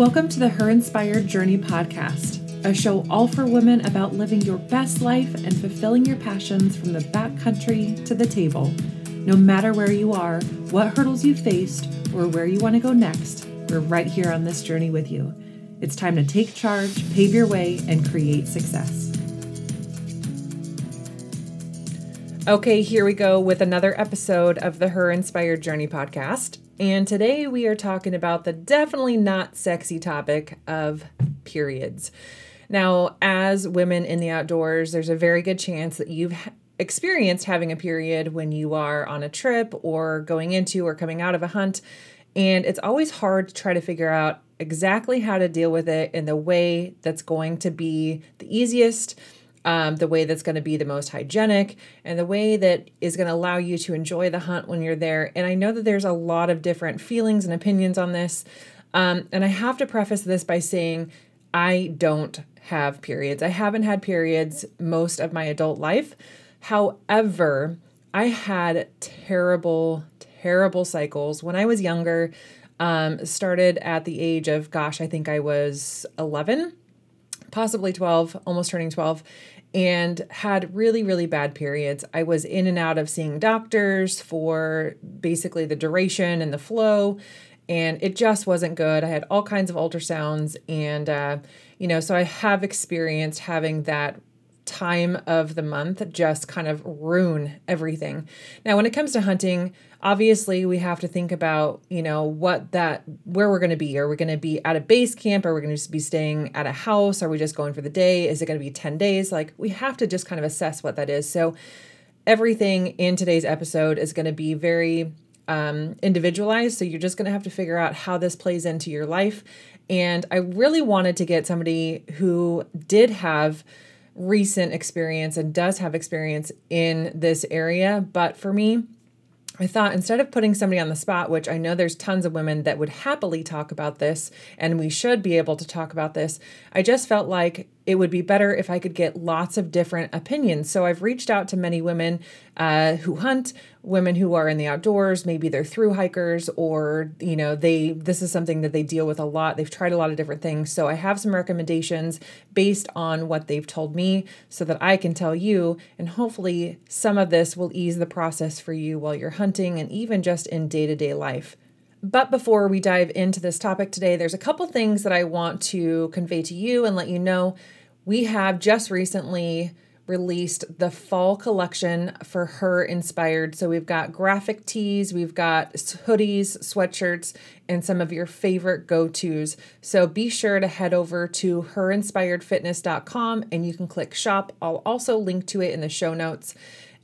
Welcome to the Her Inspired Journey podcast, a show all for women about living your best life and fulfilling your passions from the backcountry to the table. No matter where you are, what hurdles you faced, or where you want to go next, we're right here on this journey with you. It's time to take charge, pave your way, and create success. Okay, here we go with another episode of the Her Inspired Journey podcast. And today we are talking about the definitely not sexy topic of periods. Now, as women in the outdoors, there's a very good chance that you've experienced having a period when you are on a trip or going into or coming out of a hunt. And it's always hard to try to figure out exactly how to deal with it in the way that's going to be the easiest um, the way that's going to be the most hygienic, and the way that is going to allow you to enjoy the hunt when you're there. And I know that there's a lot of different feelings and opinions on this. Um, and I have to preface this by saying I don't have periods. I haven't had periods most of my adult life. However, I had terrible, terrible cycles when I was younger. Um, started at the age of, gosh, I think I was 11 possibly 12, almost turning 12, and had really, really bad periods. I was in and out of seeing doctors for basically the duration and the flow, and it just wasn't good. I had all kinds of ultrasounds, and, uh, you know, so I have experienced having that time of the month just kind of ruin everything. Now, when it comes to hunting, obviously we have to think about, you know, what that where we're going to be. Are we going to be at a base camp? Are we going to be staying at a house? Are we just going for the day? Is it going to be 10 days? Like we have to just kind of assess what that is. So everything in today's episode is going to be very um, individualized. So you're just going to have to figure out how this plays into your life. And I really wanted to get somebody who did have recent experience and does have experience in this area. But for me, I thought instead of putting somebody on the spot, which I know there's tons of women that would happily talk about this, and we should be able to talk about this, I just felt like it would be better if I could get lots of different opinions. So I've reached out to many women uh, who hunt, women who are in the outdoors. Maybe they're through hikers, or you know, they this is something that they deal with a lot. They've tried a lot of different things. So I have some recommendations based on what they've told me, so that I can tell you, and hopefully some of this will ease the process for you while you're hunting, and even just in day to day life. But before we dive into this topic today, there's a couple things that I want to convey to you and let you know we have just recently released the fall collection for her inspired. So we've got graphic tees, we've got hoodies, sweatshirts, and some of your favorite go tos. So be sure to head over to herinspiredfitness.com and you can click shop. I'll also link to it in the show notes.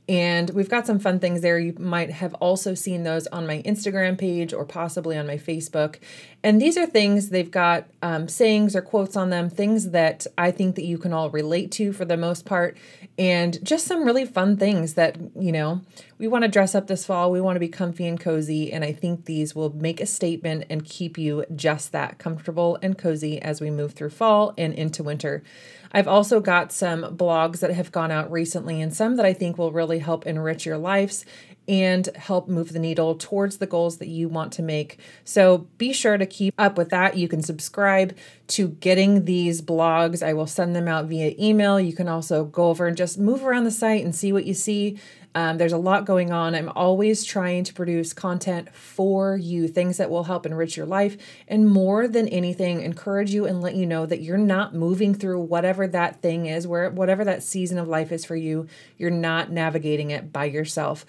And we've got some fun things there. You might have also seen those on my Instagram page or possibly on my Facebook. And these are things, they've got um, sayings or quotes on them, things that I think that you can all relate to for the most part. And just some really fun things that, you know, we want to dress up this fall. We want to be comfy and cozy. And I think these will make a statement and keep you just that comfortable and cozy as we move through fall and into winter. I've also got some blogs that have gone out recently and some that I think will really help enrich your lives and help move the needle towards the goals that you want to make. So be sure to keep up with that. You can subscribe to getting these blogs. I will send them out via email. You can also go over and just move around the site and see what you see. Um, there's a lot going on. I'm always trying to produce content for you, things that will help enrich your life, and more than anything, encourage you and let you know that you're not moving through whatever that thing is, where whatever that season of life is for you, you're not navigating it by yourself.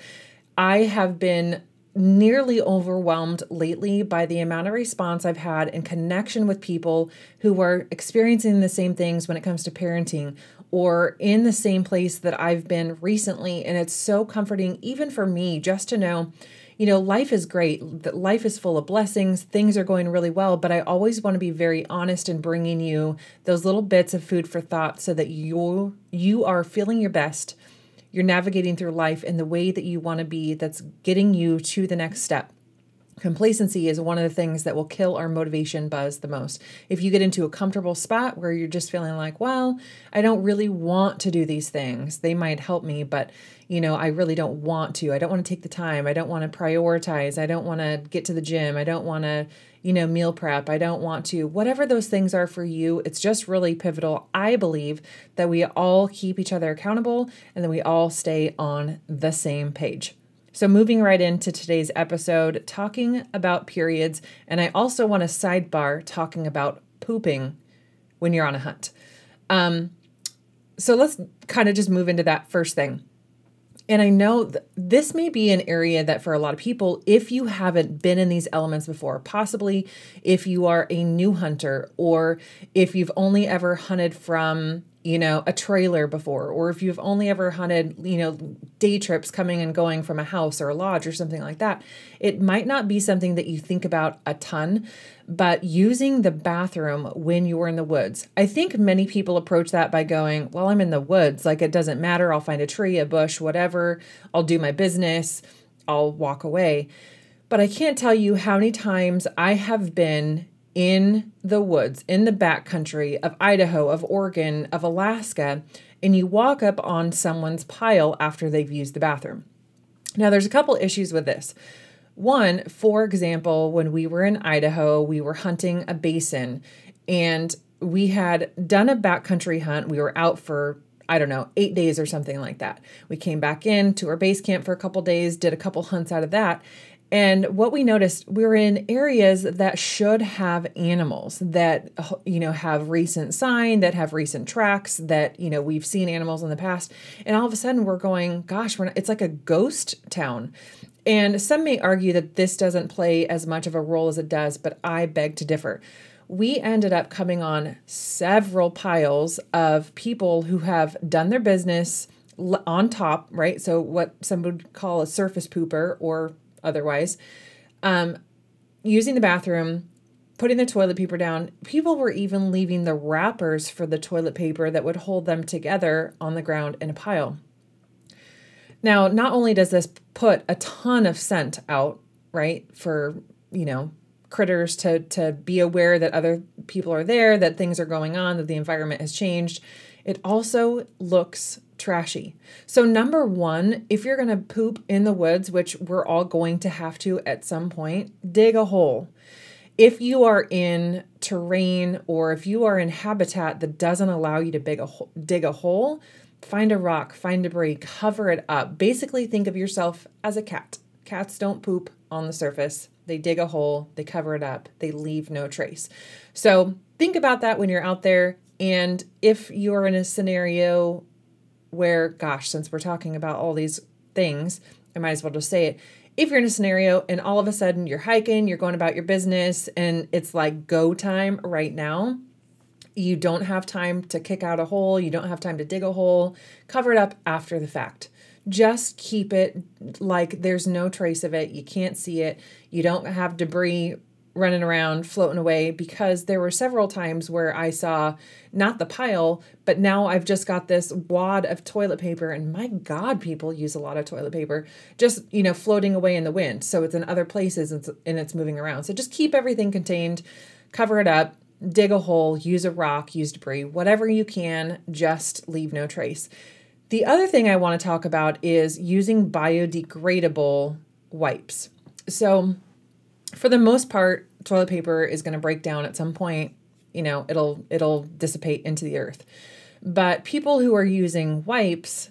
I have been nearly overwhelmed lately by the amount of response I've had in connection with people who are experiencing the same things when it comes to parenting or in the same place that I've been recently. And it's so comforting, even for me, just to know, you know, life is great. That life is full of blessings. Things are going really well. But I always want to be very honest in bringing you those little bits of food for thought so that you you are feeling your best. You're navigating through life in the way that you want to be. That's getting you to the next step. Complacency is one of the things that will kill our motivation buzz the most. If you get into a comfortable spot where you're just feeling like, well, I don't really want to do these things, they might help me, but you know, I really don't want to. I don't want to take the time. I don't want to prioritize. I don't want to get to the gym. I don't want to, you know, meal prep. I don't want to. Whatever those things are for you, it's just really pivotal. I believe that we all keep each other accountable and that we all stay on the same page. So, moving right into today's episode, talking about periods, and I also want to sidebar talking about pooping when you're on a hunt. Um, so, let's kind of just move into that first thing. And I know th- this may be an area that for a lot of people, if you haven't been in these elements before, possibly if you are a new hunter or if you've only ever hunted from you know, a trailer before, or if you've only ever hunted, you know, day trips coming and going from a house or a lodge or something like that, it might not be something that you think about a ton, but using the bathroom when you're in the woods. I think many people approach that by going, Well, I'm in the woods. Like it doesn't matter. I'll find a tree, a bush, whatever. I'll do my business. I'll walk away. But I can't tell you how many times I have been in the woods, in the backcountry of Idaho, of Oregon, of Alaska, and you walk up on someone's pile after they've used the bathroom. Now, there's a couple issues with this. One, for example, when we were in Idaho, we were hunting a basin and we had done a backcountry hunt. We were out for I don't know, eight days or something like that. We came back in to our base camp for a couple days, did a couple hunts out of that, and what we noticed, we were in areas that should have animals that, you know, have recent sign, that have recent tracks, that, you know, we've seen animals in the past. And all of a sudden we're going, gosh, we're not, it's like a ghost town. And some may argue that this doesn't play as much of a role as it does, but I beg to differ. We ended up coming on several piles of people who have done their business on top, right? So, what some would call a surface pooper or otherwise. Um, using the bathroom, putting the toilet paper down. People were even leaving the wrappers for the toilet paper that would hold them together on the ground in a pile. Now, not only does this put a ton of scent out, right, for, you know, critters to to be aware that other people are there, that things are going on, that the environment has changed, it also looks trashy. So, number one, if you're going to poop in the woods, which we're all going to have to at some point, dig a hole. If you are in terrain or if you are in habitat that doesn't allow you to dig a, dig a hole, find a rock, find debris, cover it up. Basically, think of yourself as a cat. Cats don't poop on the surface. They dig a hole, they cover it up, they leave no trace. So, think about that when you're out there. And if you're in a scenario where, gosh, since we're talking about all these things, I might as well just say it. If you're in a scenario and all of a sudden you're hiking, you're going about your business, and it's like go time right now, you don't have time to kick out a hole, you don't have time to dig a hole, cover it up after the fact. Just keep it like there's no trace of it. You can't see it. You don't have debris running around, floating away, because there were several times where I saw not the pile, but now I've just got this wad of toilet paper. And my God, people use a lot of toilet paper just, you know, floating away in the wind. So it's in other places and it's, and it's moving around. So just keep everything contained, cover it up, dig a hole, use a rock, use debris, whatever you can, just leave no trace. The other thing I want to talk about is using biodegradable wipes. So, for the most part, toilet paper is going to break down at some point. You know, it'll it'll dissipate into the earth. But people who are using wipes,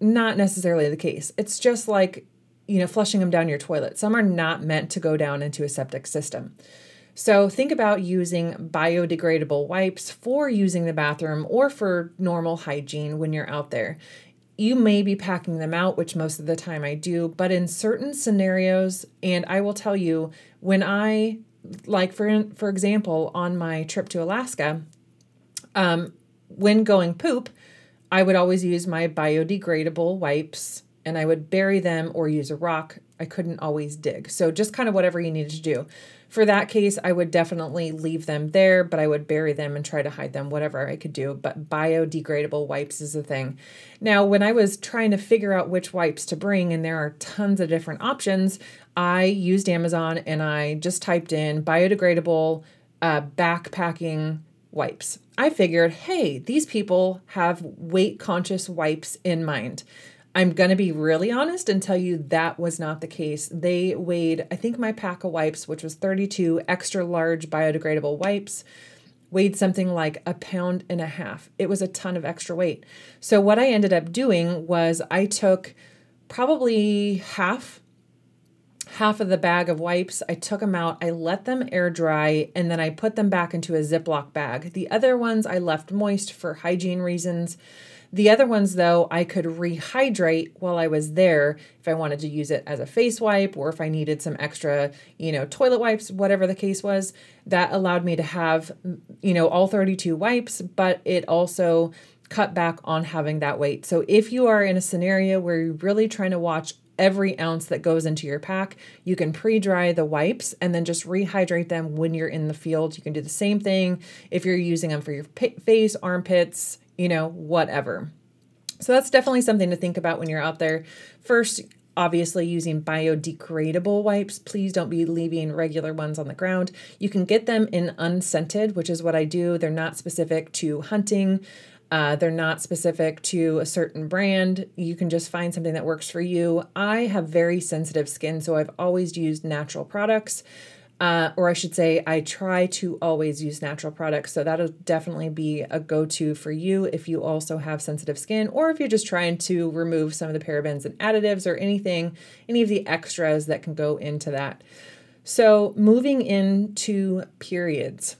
not necessarily the case. It's just like, you know, flushing them down your toilet. Some are not meant to go down into a septic system. So think about using biodegradable wipes for using the bathroom or for normal hygiene when you're out there you may be packing them out, which most of the time I do, but in certain scenarios, and I will tell you when I like for for example on my trip to Alaska, um, when going poop, I would always use my biodegradable wipes and I would bury them or use a rock. I couldn't always dig. So just kind of whatever you needed to do. For that case, I would definitely leave them there, but I would bury them and try to hide them, whatever I could do. But biodegradable wipes is a thing. Now, when I was trying to figure out which wipes to bring, and there are tons of different options, I used Amazon and I just typed in biodegradable uh, backpacking wipes. I figured, hey, these people have weight conscious wipes in mind. I'm going to be really honest and tell you that was not the case. They weighed, I think my pack of wipes, which was 32 extra large biodegradable wipes, weighed something like a pound and a half. It was a ton of extra weight. So, what I ended up doing was I took probably half half of the bag of wipes. I took them out, I let them air dry, and then I put them back into a Ziploc bag. The other ones I left moist for hygiene reasons. The other ones, though, I could rehydrate while I was there if I wanted to use it as a face wipe or if I needed some extra, you know, toilet wipes, whatever the case was. That allowed me to have, you know, all 32 wipes, but it also cut back on having that weight. So if you are in a scenario where you're really trying to watch every ounce that goes into your pack. You can pre dry the wipes and then just rehydrate them when you're in the field. You can do the same thing if you're using them for your face, armpits, you know, whatever. So that's definitely something to think about when you're out there. First, obviously using biodegradable wipes. Please don't be leaving regular ones on the ground. You can get them in unscented, which is what I do. They're not specific to hunting. Uh, they're not specific to a certain brand. You can just find something that works for you. I have very sensitive skin, so I've always used natural products. Uh, or I should say, I try to always use natural products. So that'll definitely be a go to for you if you also have sensitive skin, or if you're just trying to remove some of the parabens and additives or anything, any of the extras that can go into that. So, moving into periods.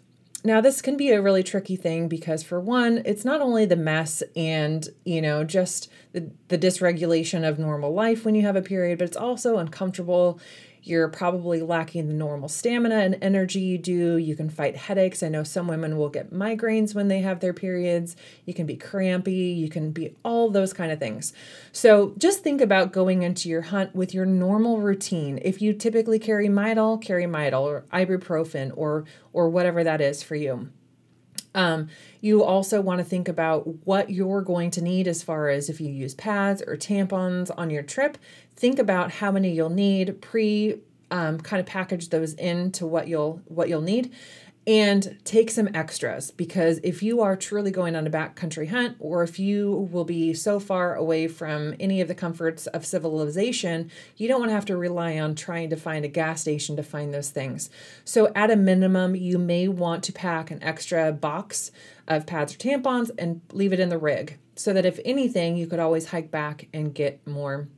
Now, this can be a really tricky thing because, for one, it's not only the mess and, you know, just the, the dysregulation of normal life when you have a period, but it's also uncomfortable. You're probably lacking the normal stamina and energy you do. You can fight headaches. I know some women will get migraines when they have their periods. You can be crampy. You can be all those kind of things. So just think about going into your hunt with your normal routine. If you typically carry Midol, carry Midol or ibuprofen or or whatever that is for you. Um, you also want to think about what you're going to need as far as if you use pads or tampons on your trip. Think about how many you'll need. Pre um, kind of package those into what you'll what you'll need and take some extras because if you are truly going on a backcountry hunt or if you will be so far away from any of the comforts of civilization, you don't want to have to rely on trying to find a gas station to find those things. So, at a minimum, you may want to pack an extra box of pads or tampons and leave it in the rig so that if anything, you could always hike back and get more.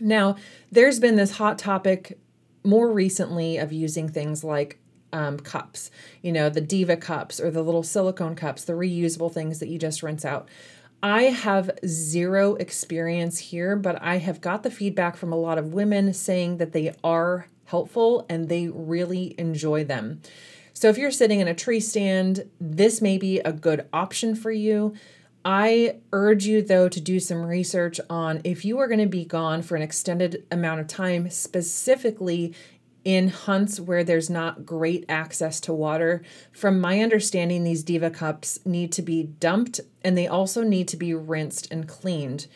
Now, there's been this hot topic more recently of using things like um, cups, you know, the Diva cups or the little silicone cups, the reusable things that you just rinse out. I have zero experience here, but I have got the feedback from a lot of women saying that they are helpful and they really enjoy them. So if you're sitting in a tree stand, this may be a good option for you. I urge you, though, to do some research on if you are going to be gone for an extended amount of time, specifically in hunts where there's not great access to water. From my understanding, these Diva cups need to be dumped and they also need to be rinsed and cleaned.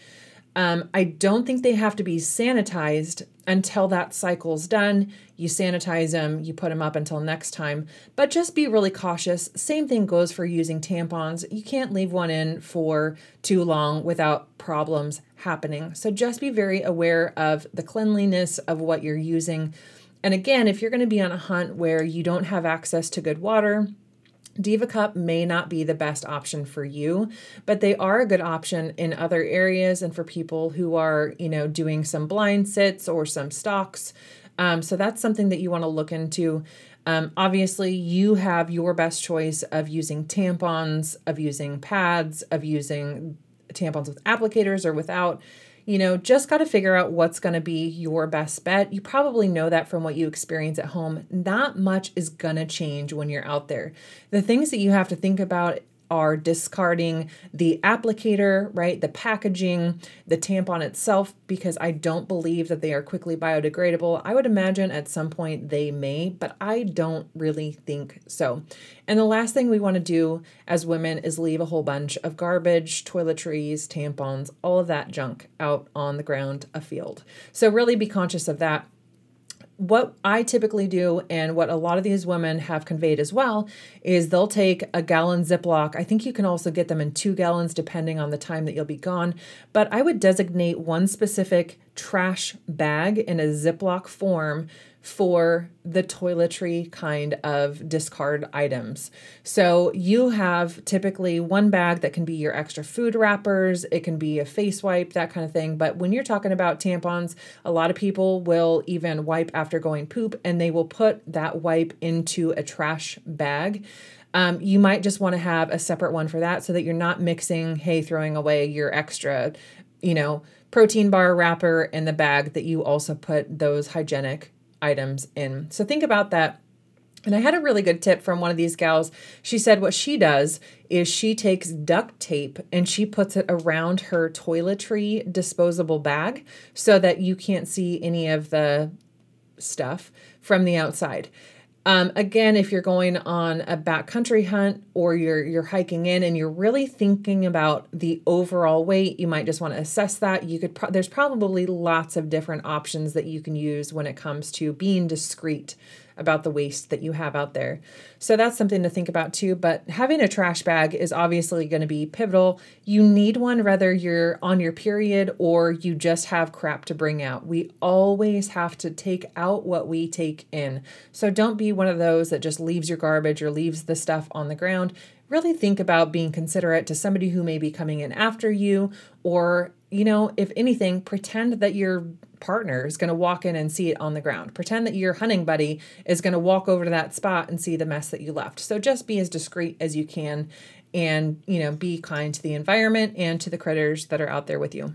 Um, I don't think they have to be sanitized until that cycle's done. You sanitize them, you put them up until next time, but just be really cautious. Same thing goes for using tampons. You can't leave one in for too long without problems happening. So just be very aware of the cleanliness of what you're using and again, if you're going to be on a hunt where you don't have access to good water, Diva Cup may not be the best option for you, but they are a good option in other areas and for people who are, you know, doing some blind sits or some stalks. Um, so that's something that you want to look into. Um, obviously, you have your best choice of using tampons, of using pads, of using tampons with applicators or without you know, just got to figure out what's going to be your best bet. You probably know that from what you experience at home. Not much is going to change when you're out there. The things that you have to think about are discarding the applicator, right? The packaging, the tampon itself, because I don't believe that they are quickly biodegradable. I would imagine at some point they may, but I don't really think so. And the last thing we want to do as women is leave a whole bunch of garbage, toiletries, tampons, all of that junk out on the ground, a field. So really be conscious of that what I typically do, and what a lot of these women have conveyed as well, is they'll take a gallon Ziploc. I think you can also get them in two gallons depending on the time that you'll be gone. But I would designate one specific trash bag in a Ziploc form for the toiletry kind of discard items. So you have typically one bag that can be your extra food wrappers, it can be a face wipe, that kind of thing. But when you're talking about tampons, a lot of people will even wipe after going poop and they will put that wipe into a trash bag. Um, you might just want to have a separate one for that so that you're not mixing, hey, throwing away your extra, you know, protein bar wrapper in the bag that you also put those hygienic items in. So think about that. And I had a really good tip from one of these gals. She said what she does is she takes duct tape and she puts it around her toiletry disposable bag so that you can't see any of the stuff from the outside. Um, again, if you're going on a backcountry hunt or you're you're hiking in and you're really thinking about the overall weight, you might just want to assess that. You could pro- there's probably lots of different options that you can use when it comes to being discreet about the waste that you have out there. So that's something to think about too. But having a trash bag is obviously going to be pivotal. You need one whether you're on your period or you just have crap to bring out. We always have to take out what we take in. So don't be one of those that just leaves your garbage or leaves the stuff on the ground really think about being considerate to somebody who may be coming in after you or you know if anything pretend that your partner is going to walk in and see it on the ground. Pretend that your hunting buddy is going to walk over to that spot and see the mess that you left. So just be as discreet as you can and, you know, be kind to the environment and to the critters that are out there with you.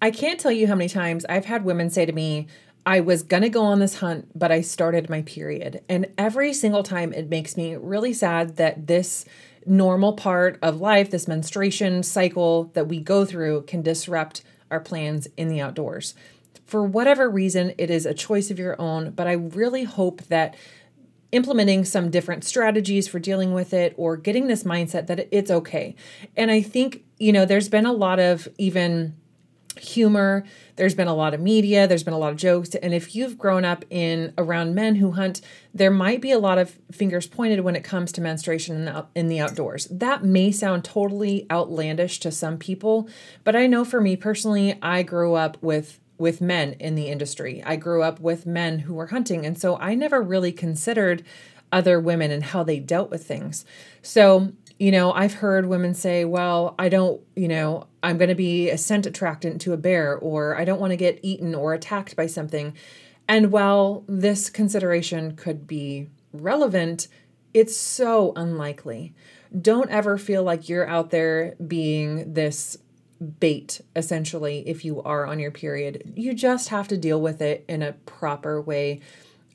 I can't tell you how many times I've had women say to me, I was going to go on this hunt, but I started my period. And every single time it makes me really sad that this normal part of life, this menstruation cycle that we go through, can disrupt our plans in the outdoors for whatever reason, it is a choice of your own, but I really hope that implementing some different strategies for dealing with it or getting this mindset that it's okay. And I think, you know, there's been a lot of even humor, there's been a lot of media, there's been a lot of jokes, and if you've grown up in around men who hunt, there might be a lot of fingers pointed when it comes to menstruation in the, in the outdoors. That may sound totally outlandish to some people, but I know for me personally, I grew up with with men in the industry. I grew up with men who were hunting, and so I never really considered other women and how they dealt with things. So, you know, I've heard women say, well, I don't, you know, I'm going to be a scent attractant to a bear, or I don't want to get eaten or attacked by something. And while this consideration could be relevant, it's so unlikely. Don't ever feel like you're out there being this bait essentially if you are on your period. You just have to deal with it in a proper way.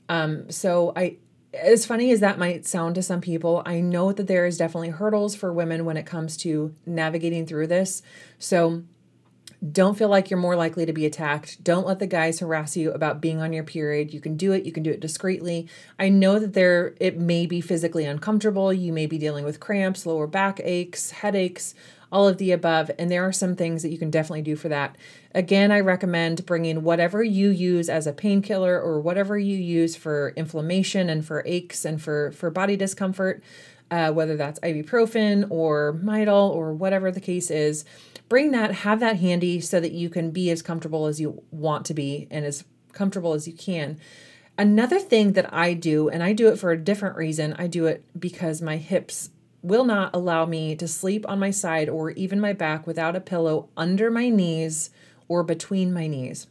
Um, so I as funny as that might sound to some people, I know that there is definitely hurdles for women when it comes to navigating through this. So don't feel like you're more likely to be attacked. Don't let the guys harass you about being on your period. You can do it, you can do it discreetly. I know that there it may be physically uncomfortable. You may be dealing with cramps, lower back aches, headaches, all of the above. And there are some things that you can definitely do for that. Again, I recommend bringing whatever you use as a painkiller or whatever you use for inflammation and for aches and for, for body discomfort, uh, whether that's ibuprofen or Midol or whatever the case is. Bring that, have that handy so that you can be as comfortable as you want to be and as comfortable as you can. Another thing that I do, and I do it for a different reason, I do it because my hips will not allow me to sleep on my side or even my back without a pillow under my knees or between my knees.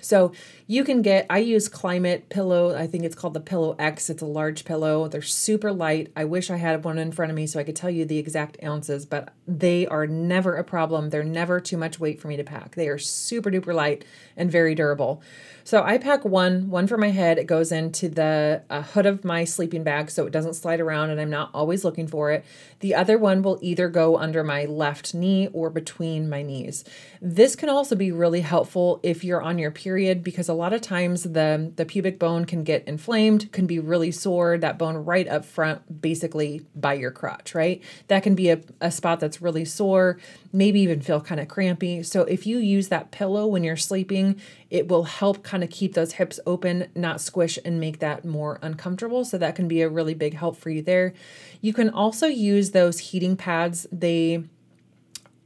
So you can get, I use Klymit Pillow. I think it's called the Pillow X. It's a large pillow. They're super light. I wish I had one in front of me so I could tell you the exact ounces, but they are never a problem. They're never too much weight for me to pack. They are super duper light and very durable. So I pack one, one for my head. It goes into the uh, hood of my sleeping bag so it doesn't slide around and I'm not always looking for it. The other one will either go under my left knee or between my knees. This can also be really helpful if you're on your period because a lot of times the the pubic bone can get inflamed, can be really sore, that bone right up front basically by your crotch, right? That can be a, a spot that's really sore, maybe even feel kind of crampy. So if you use that pillow when you're sleeping, it will help kind of keep those hips open, not squish and make that more uncomfortable. So that can be a really big help for you there. You can also use those heating pads. They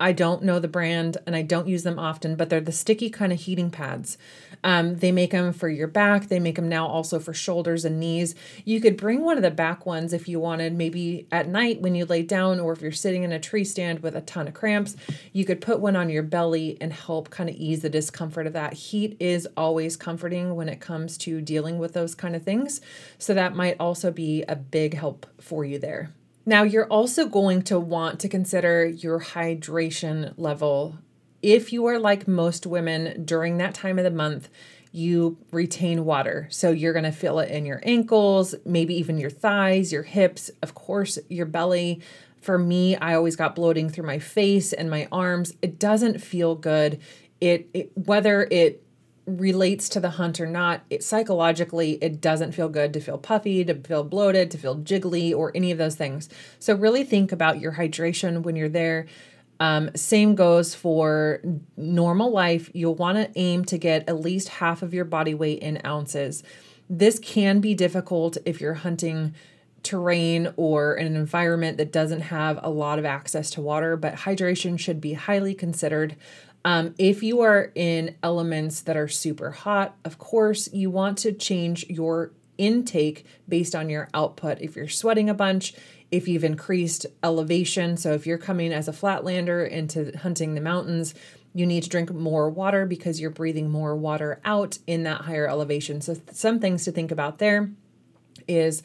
I don't know the brand and I don't use them often, but they're the sticky kind of heating pads. Um, they make them for your back. They make them now also for shoulders and knees. You could bring one of the back ones if you wanted, maybe at night when you lay down, or if you're sitting in a tree stand with a ton of cramps, you could put one on your belly and help kind of ease the discomfort of that. Heat is always comforting when it comes to dealing with those kind of things. So that might also be a big help for you there. Now, you're also going to want to consider your hydration level. If you are like most women during that time of the month, you retain water. So you're going to feel it in your ankles, maybe even your thighs, your hips, of course, your belly. For me, I always got bloating through my face and my arms. It doesn't feel good. It, it whether it relates to the hunt or not, it psychologically it doesn't feel good to feel puffy, to feel bloated, to feel jiggly, or any of those things. So really think about your hydration when you're there. Um, same goes for normal life. You'll want to aim to get at least half of your body weight in ounces. This can be difficult if you're hunting terrain or an environment that doesn't have a lot of access to water, but hydration should be highly considered. Um, if you are in elements that are super hot, of course, you want to change your intake based on your output. If you're sweating a bunch, if you've increased elevation, so if you're coming as a flatlander into hunting the mountains, you need to drink more water because you're breathing more water out in that higher elevation. So, some things to think about there is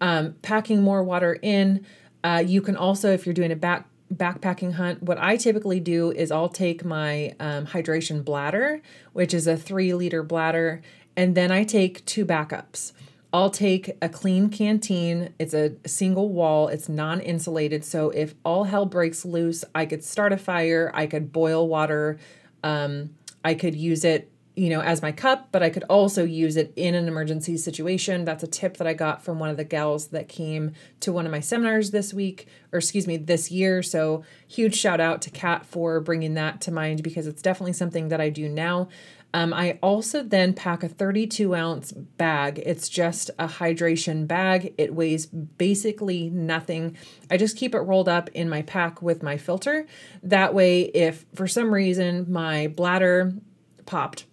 um, packing more water in. Uh, you can also, if you're doing a back backpacking hunt, what I typically do is I'll take my um, hydration bladder, which is a three liter bladder, and then I take two backups. I'll take a Klean Kanteen. It's a single wall, it's non insulated. So if all hell breaks loose, I could start a fire, I could boil water, um, I could use it you know, as my cup, but I could also use it in an emergency situation. That's a tip that I got from one of the gals that came to one of my seminars this week, or excuse me, this year. So, huge shout out to Kat for bringing that to mind because it's definitely something that I do now. Um, I also then pack a 32 ounce bag. It's just a hydration bag. It weighs basically nothing. I just keep it rolled up in my pack with my filter. That way, if for some reason my bladder popped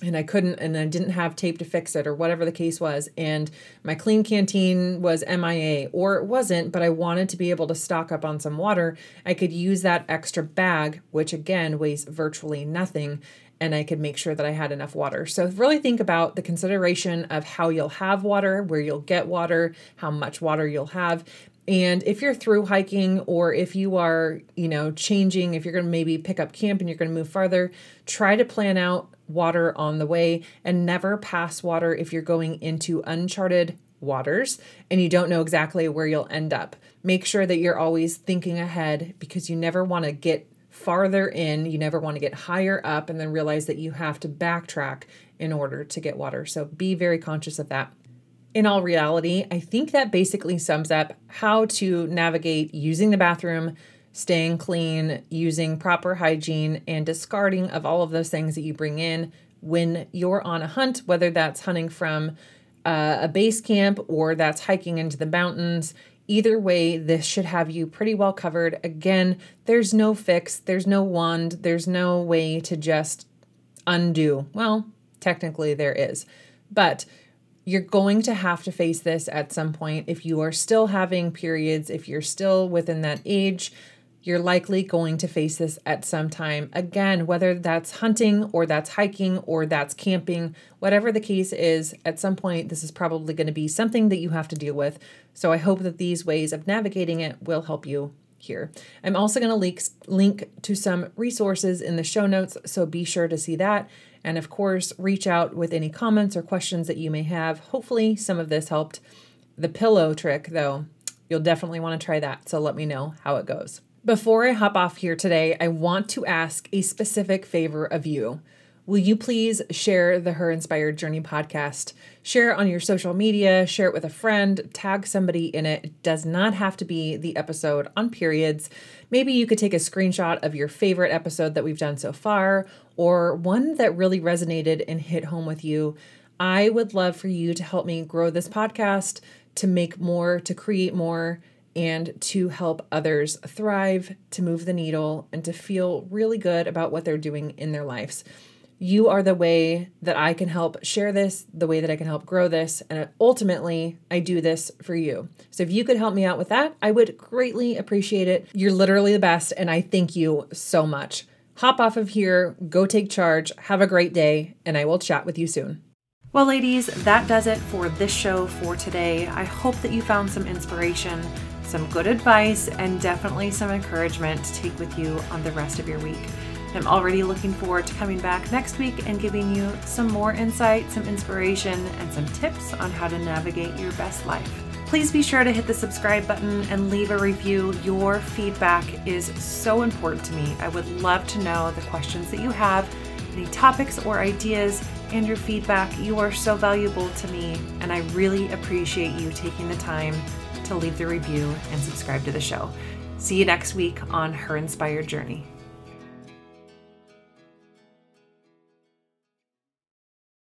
and I couldn't and I didn't have tape to fix it or whatever the case was and my Klean Kanteen was MIA or it wasn't but I wanted to be able to stock up on some water I could use that extra bag which again weighs virtually nothing and I could make sure that I had enough water. So really think about the consideration of how you'll have water, where you'll get water, how much water you'll have. And if you're through hiking or if you are, you know, changing, if you're going to maybe pick up camp and you're going to move farther, try to plan out water on the way and never pass water if you're going into uncharted waters and you don't know exactly where you'll end up. Make sure that you're always thinking ahead because you never want to get farther in, you never want to get higher up and then realize that you have to backtrack in order to get water. So be very conscious of that. In all reality, I think that basically sums up how to navigate using the bathroom staying clean, using proper hygiene, and discarding of all of those things that you bring in when you're on a hunt, whether that's hunting from uh, a base camp or that's hiking into the mountains. Either way, this should have you pretty well covered. Again, there's no fix, there's no wand, there's no way to just undo. Well, technically, there is. But you're going to have to face this at some point if you are still having periods, if you're still within that age you're likely going to face this at some time. Again, whether that's hunting or that's hiking or that's camping, whatever the case is, at some point, this is probably going to be something that you have to deal with. So I hope that these ways of navigating it will help you here. I'm also going to link, link to some resources in the show notes, so be sure to see that. And of course, reach out with any comments or questions that you may have. Hopefully, some of this helped. The pillow trick, though, you'll definitely want to try that. So let me know how it goes. Before I hop off here today, I want to ask a specific favor of you. Will you please share the Her Inspired Journey podcast? Share it on your social media, share it with a friend, tag somebody in it. It does not have to be the episode on periods. Maybe you could take a screenshot of your favorite episode that we've done so far or one that really resonated and hit home with you. I would love for you to help me grow this podcast, to make more, to create more, and to help others thrive, to move the needle, and to feel really good about what they're doing in their lives. You are the way that I can help share this, the way that I can help grow this, and ultimately, I do this for you. So if you could help me out with that, I would greatly appreciate it. You're literally the best, and I thank you so much. Hop off of here, go take charge, have a great day, and I will chat with you soon. Well, ladies, that does it for this show for today. I hope that you found some inspiration, some good advice, and definitely some encouragement to take with you on the rest of your week. I'm already looking forward to coming back next week and giving you some more insight, some inspiration, and some tips on how to navigate your best life. Please be sure to hit the subscribe button and leave a review. Your feedback is so important to me. I would love to know the questions that you have, any topics or ideas, and your feedback. You are so valuable to me, and I really appreciate you taking the time to leave the review and subscribe to the show. See you next week on Her Inspired Journey.